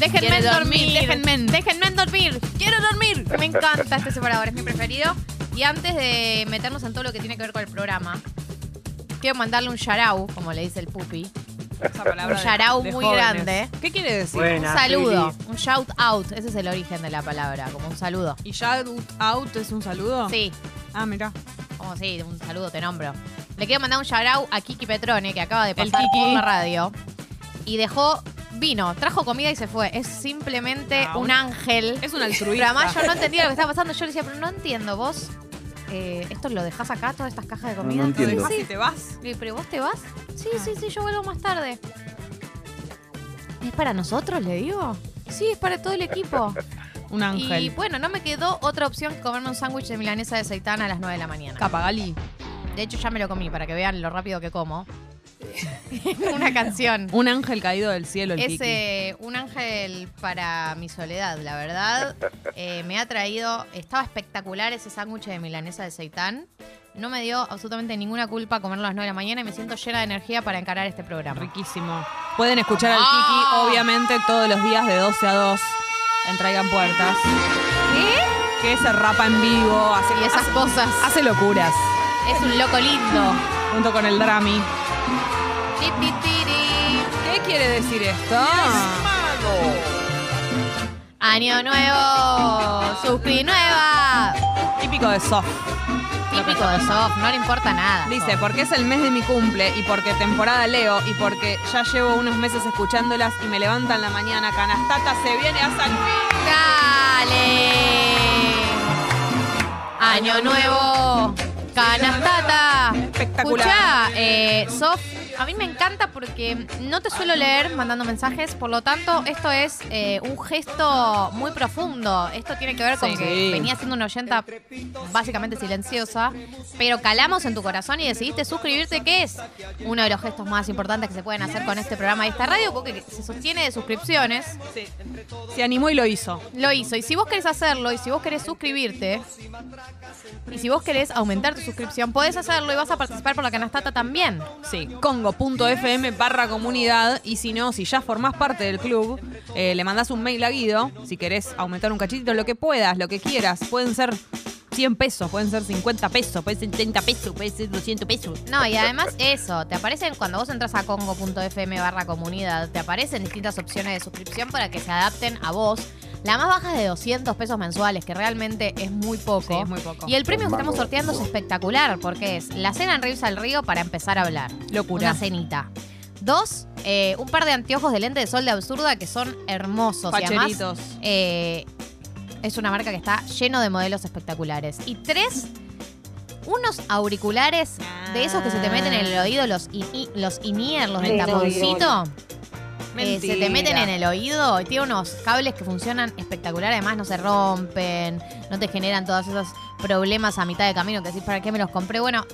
Déjenme dormir, dormir. déjenme, déjenme dormir. Quiero dormir. Me encanta este separador, es mi preferido. Y antes de meternos en todo lo que tiene que ver con el programa, quiero mandarle un yarau, como le dice el pupi. Esa palabra Un de- yarau de muy jóvenes. grande. ¿Qué quiere decir? Buena, un saludo, un shout out. Ese es el origen de la palabra, como un saludo. ¿Y shout out es un saludo? Sí, Ah, mira. como sí, un saludo, te nombro. Le quiero mandar un yarau a Kiki Petrone, que acaba de El pasar Kiki. por la radio. Y dejó, vino, trajo comida y se fue. Es simplemente Ah, un un- ángel. Es un Pero altruista. además yo no entendía lo que estaba pasando. Yo le decía, pero no entiendo, vos, eh, ¿esto lo dejás acá, todas estas cajas de No, comida? no entiendo. Dejas Sí. y te vas. Le digo, ¿pero vos te vas? Sí, Ah. sí, sí, yo vuelvo más tarde. ¿Es para nosotros, le digo? Sí, es para todo el equipo. Un ángel. Y bueno, no me quedó otra opción que comerme un sándwich de milanesa de aceitana a las 9 de la mañana. Capagali. De hecho, ya me lo comí para que vean lo rápido que como. Una canción. Un ángel caído del cielo, el Es Kiki. eh, un ángel para mi soledad, la verdad. Eh, me ha traído, estaba espectacular ese sándwich de milanesa de seitán. No me dio absolutamente ninguna culpa comerlo a las 9 de la mañana y me siento llena de energía para encarar este programa. Riquísimo. Pueden escuchar al Ah. Kiki, obviamente, todos los días de 12 a 2 en Traigan Puertas. ¿Qué? Que se rapa en vivo, hace, Y esas hace- cosas. hace locuras. Es un loco lindo. Junto con el Drami. ¿Qué quiere decir esto? Año nuevo, suscri nueva. Típico de Soft. Típico de soft, no le importa nada. Dice, porque es el mes de mi cumple y porque temporada leo y porque ya llevo unos meses escuchándolas y me levantan la mañana. Canastata se viene a San. Dale. Año nuevo. Canastata. Espectacular. Escucha, eh, Sof, a mí me encanta porque no te suelo leer mandando mensajes, por lo tanto, esto es eh, un gesto muy profundo. Esto tiene que ver con Sí. que venía siendo una oyenta básicamente silenciosa, pero calamos en tu corazón y decidiste suscribirte, que es uno de los gestos más importantes que se pueden hacer con este programa y esta radio, porque se sostiene de suscripciones. Sí. Se animó y lo hizo. Lo hizo. Y si vos querés hacerlo, y si vos querés suscribirte, y si vos querés aumentar tu suscripción, podés hacerlo y vas a participar por la canastata también. Sí, congo.fm barra comunidad. Y si no, si ya formás parte del club, eh, le mandás un mail a Guido. Si querés aumentar un cachitito, lo que puedas, lo que quieras. Pueden ser 100 pesos, pueden ser 50 pesos, pueden ser 30 pesos, pueden ser 200 pesos. No, y además eso, te aparecen cuando vos entras a congo.fm barra comunidad, te aparecen distintas opciones de suscripción para que se adapten a vos. La más baja es de 200 pesos mensuales, que realmente es muy poco. Sí, es muy poco. Y el premio que estamos sorteando es espectacular, porque es la cena en Ríos al Río para empezar a hablar. Locura. Una cenita. Dos, eh, un par de anteojos de lente de sol de absurda que son hermosos. Y además, eh, es una marca que está lleno de modelos espectaculares. Y tres, unos auriculares de esos que se te meten en el oído, los, in- i- los in-ear, los del taponcito. Eh, se te meten en el oído y tiene unos cables que funcionan espectacular. Además, no se rompen, no te generan todos esos problemas a mitad de camino que decís, ¿para qué me los compré? Bueno,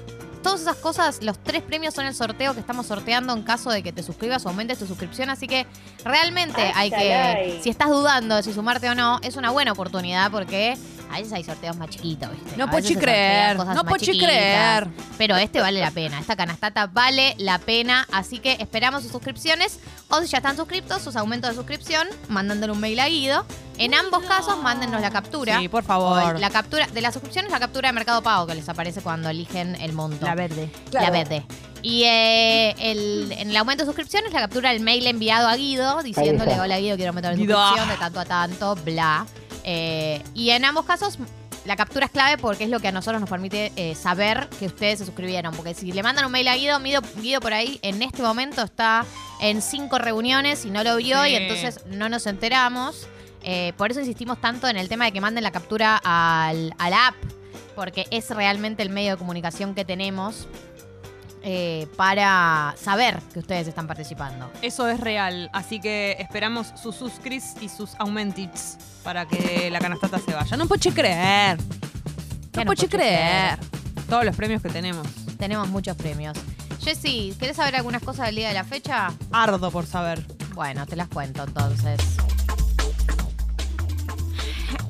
todas esas cosas, los tres premios son el sorteo que estamos sorteando en caso de que te suscribas o aumentes tu suscripción. Así que realmente hay que, si estás dudando de si sumarte o no, es una buena oportunidad porque a veces hay sorteos más chiquitos, ¿viste? No puedo creer, no puedo creer. Pero este vale la pena, esta canastata vale la pena, así que esperamos sus suscripciones o si ya están suscriptos, sus aumentos de suscripción, mandándole un mail a Guido. En ambos casos, mándennos la captura. Sí, por favor. la captura de la suscripción es la captura de Mercado Pago que les aparece cuando eligen el monto. La verde. La verde. Y eh, el, en el aumento de suscripción es la captura del mail enviado a Guido diciéndole, hola Guido, quiero aumentar mi Guido. suscripción de tanto a tanto, bla. Eh, y en ambos casos la captura es clave porque es lo que a nosotros nos permite eh, saber que ustedes se suscribieron. Porque si le mandan un mail a Guido, Guido, Guido por ahí en este momento está en cinco reuniones y no lo vio Sí. y entonces no nos enteramos. Eh, por eso insistimos tanto en el tema de que manden la captura al, a la app, porque es realmente el medio de comunicación que tenemos eh, para saber que ustedes están participando. Eso es real, así que esperamos sus suscris y sus aumentits para que la canastata se vaya. No puedo creer. ¿Qué No no puedo puedo creer. Todos los premios que tenemos. Tenemos muchos premios. Jessy, ¿querés saber algunas cosas del día de la fecha? Ardo por saber. Bueno, te las cuento entonces.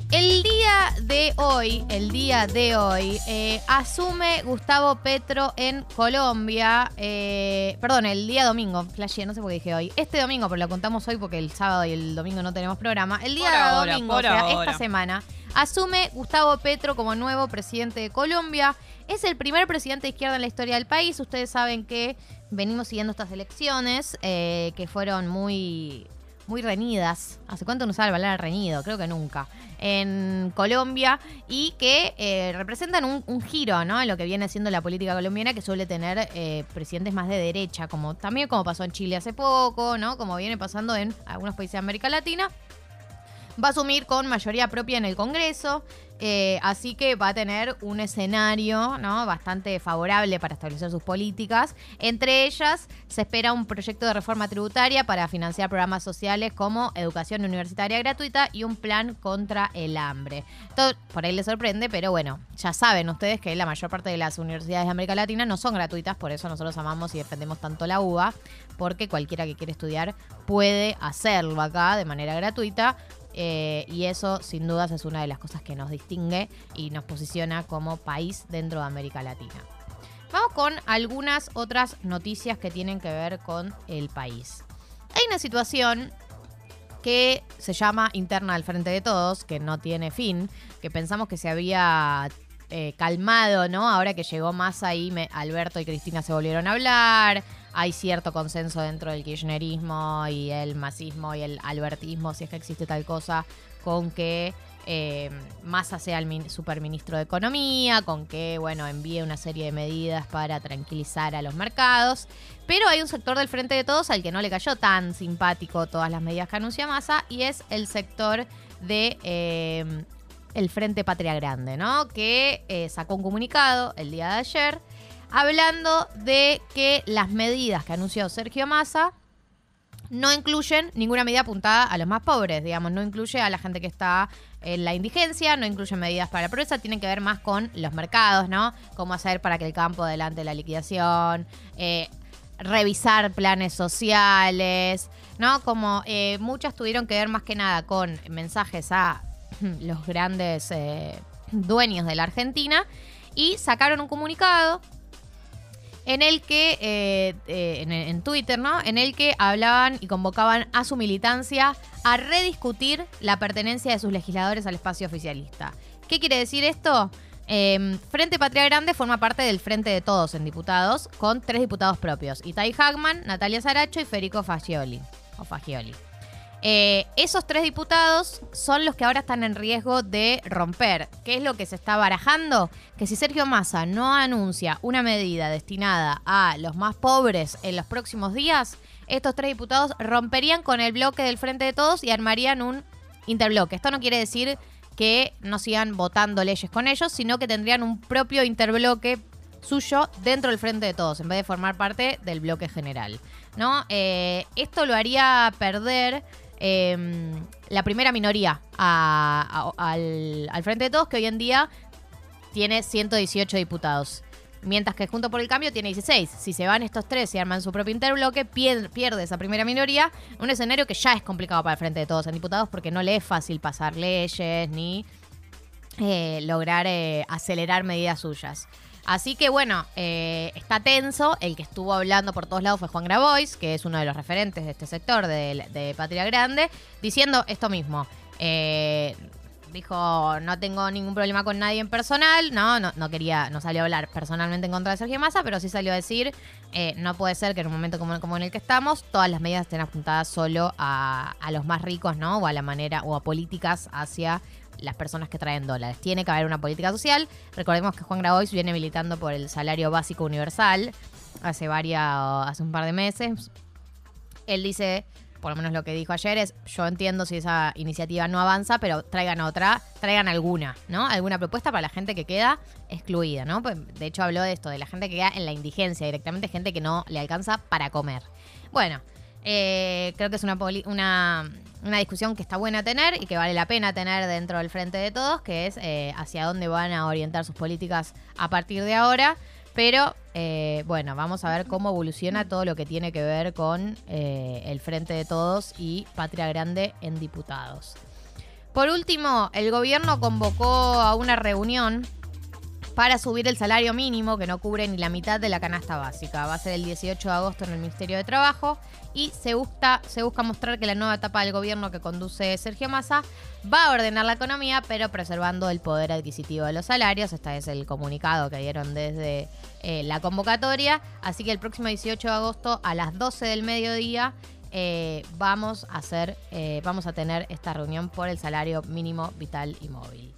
El día de hoy, el día de hoy, eh, asume Gustavo Petro en Colombia. eh, perdón, el día domingo. Flashé, no sé por qué dije hoy. Este domingo, pero lo contamos hoy porque el sábado y el domingo no tenemos programa. El día ahora, domingo, o sea, ahora. esta semana, asume Gustavo Petro como nuevo presidente de Colombia. Es el primer presidente de izquierda en la historia del país. Ustedes saben que venimos siguiendo estas elecciones eh, que fueron muy, muy reñidas. ¿Hace cuánto no usaba la palabra reñido? Creo que nunca. En Colombia y que eh, representan un, un giro ¿no? en lo que viene siendo la política colombiana que suele tener eh, presidentes más de derecha, como también como pasó en Chile hace poco, ¿no? como viene pasando en algunos países de América Latina va a asumir con mayoría propia en el Congreso, eh, así que va a tener un escenario ¿no? bastante favorable para establecer sus políticas. Entre ellas, se espera un proyecto de reforma tributaria para financiar programas sociales como educación universitaria gratuita y un plan contra el hambre. Todo por ahí les sorprende, pero bueno, ya saben ustedes que la mayor parte de las universidades de América Latina no son gratuitas, por eso nosotros amamos y defendemos tanto la UBA, porque cualquiera que quiere estudiar puede hacerlo acá de manera gratuita. Eh, y eso, sin dudas, es una de las cosas que nos distingue y nos posiciona como país dentro de América Latina. Vamos con algunas otras noticias que tienen que ver con el país. Hay una situación que se llama interna al frente de todos, que no tiene fin, que pensamos que se había eh, calmado, ¿no? Ahora que llegó más ahí, Alberto y Cristina se volvieron a hablar, hay cierto consenso dentro del kirchnerismo y el masismo y el albertismo, si es que existe tal cosa, con que eh, Massa sea el min- superministro de Economía, con que, bueno, envíe una serie de medidas para tranquilizar a los mercados. Pero hay un sector del Frente de Todos al que no le cayó tan simpático todas las medidas que anuncia Massa y es el sector de eh, el Frente Patria Grande, ¿no? Que eh, sacó un comunicado el día de ayer hablando de que las medidas que anunció Sergio Massa no incluyen ninguna medida apuntada a los más pobres, digamos, no incluye a la gente que está en la indigencia, no incluye medidas para la pobreza, tienen que ver más con los mercados, ¿no? Cómo hacer para que el campo adelante la liquidación, eh, revisar planes sociales, ¿no? Como eh, muchas tuvieron que ver más que nada con mensajes a los grandes eh, dueños de la Argentina y sacaron un comunicado en el que, eh, eh, en, en Twitter, ¿no? En el que hablaban y convocaban a su militancia a rediscutir la pertenencia de sus legisladores al espacio oficialista. ¿Qué quiere decir esto? Eh, Frente Patria Grande forma parte del Frente de Todos en diputados, con tres diputados propios: Itai Hagman, Natalia Saracho y Federico Fagioli. O Fagioli. Eh, esos tres diputados son los que ahora están en riesgo de romper. ¿Qué es lo que se está barajando? Que si Sergio Massa no anuncia una medida destinada a los más pobres en los próximos días, estos tres diputados romperían con el bloque del Frente de Todos y armarían un interbloque. Esto no quiere decir que no sigan votando leyes con ellos, sino que tendrían un propio interbloque suyo dentro del frente de todos, en vez de formar parte del bloque general. ¿no? Eh, esto lo haría perder eh, la primera minoría a- al, frente de todos, que hoy en día tiene 118 diputados. Mientras que Junto por el Cambio tiene 16. Si se van estos tres y arman su propio interbloque, pier- pierde esa primera minoría. Un escenario que ya es complicado para el Frente de Todos en diputados porque no le es fácil pasar leyes ni eh, lograr eh, acelerar medidas suyas. Así que bueno, eh, está tenso. El que estuvo hablando por todos lados fue Juan Grabois, que es uno de los referentes de este sector de, Patria Grande, diciendo esto mismo. Eh, dijo, no tengo ningún problema con nadie en personal, no, no, no quería, no salió a hablar personalmente en contra de Sergio Massa, pero sí salió a decir, eh, no puede ser que en un momento como, como en el que estamos, todas las medidas estén apuntadas solo a, a los más ricos, ¿no? O a la manera, o a políticas hacia las personas que traen dólares. Tiene que haber una política social. Recordemos que Juan Grabois viene militando por el salario básico universal hace varias, hace un par de meses. Él dice, por lo menos lo que dijo ayer es, yo entiendo si esa iniciativa no avanza, pero traigan otra, traigan alguna, ¿no? Alguna propuesta para la gente que queda excluida, ¿no? Pues, De hecho habló de esto, de la gente que queda en la indigencia, directamente gente que no le alcanza para comer. Bueno, eh, creo que es una, poli- una, una discusión que está buena tener y que vale la pena tener dentro del frente de todos, que es eh, hacia dónde van a orientar sus políticas a partir de ahora. Pero eh, bueno, vamos a ver cómo evoluciona todo lo que tiene que ver con el Frente de Todos y Patria Grande en diputados. Por último, el gobierno convocó a una reunión para subir el salario mínimo, que no cubre ni la mitad de la canasta básica. Va a ser el 18 de agosto en el Ministerio de Trabajo y se busca, mostrar que la nueva etapa del gobierno que conduce Sergio Massa va a ordenar la economía, pero preservando el poder adquisitivo de los salarios. Este es el comunicado que dieron desde eh, la convocatoria. Así que el próximo 18 de agosto a las 12 del mediodía eh, vamos a hacer, eh, vamos a tener esta reunión por el salario mínimo vital y móvil.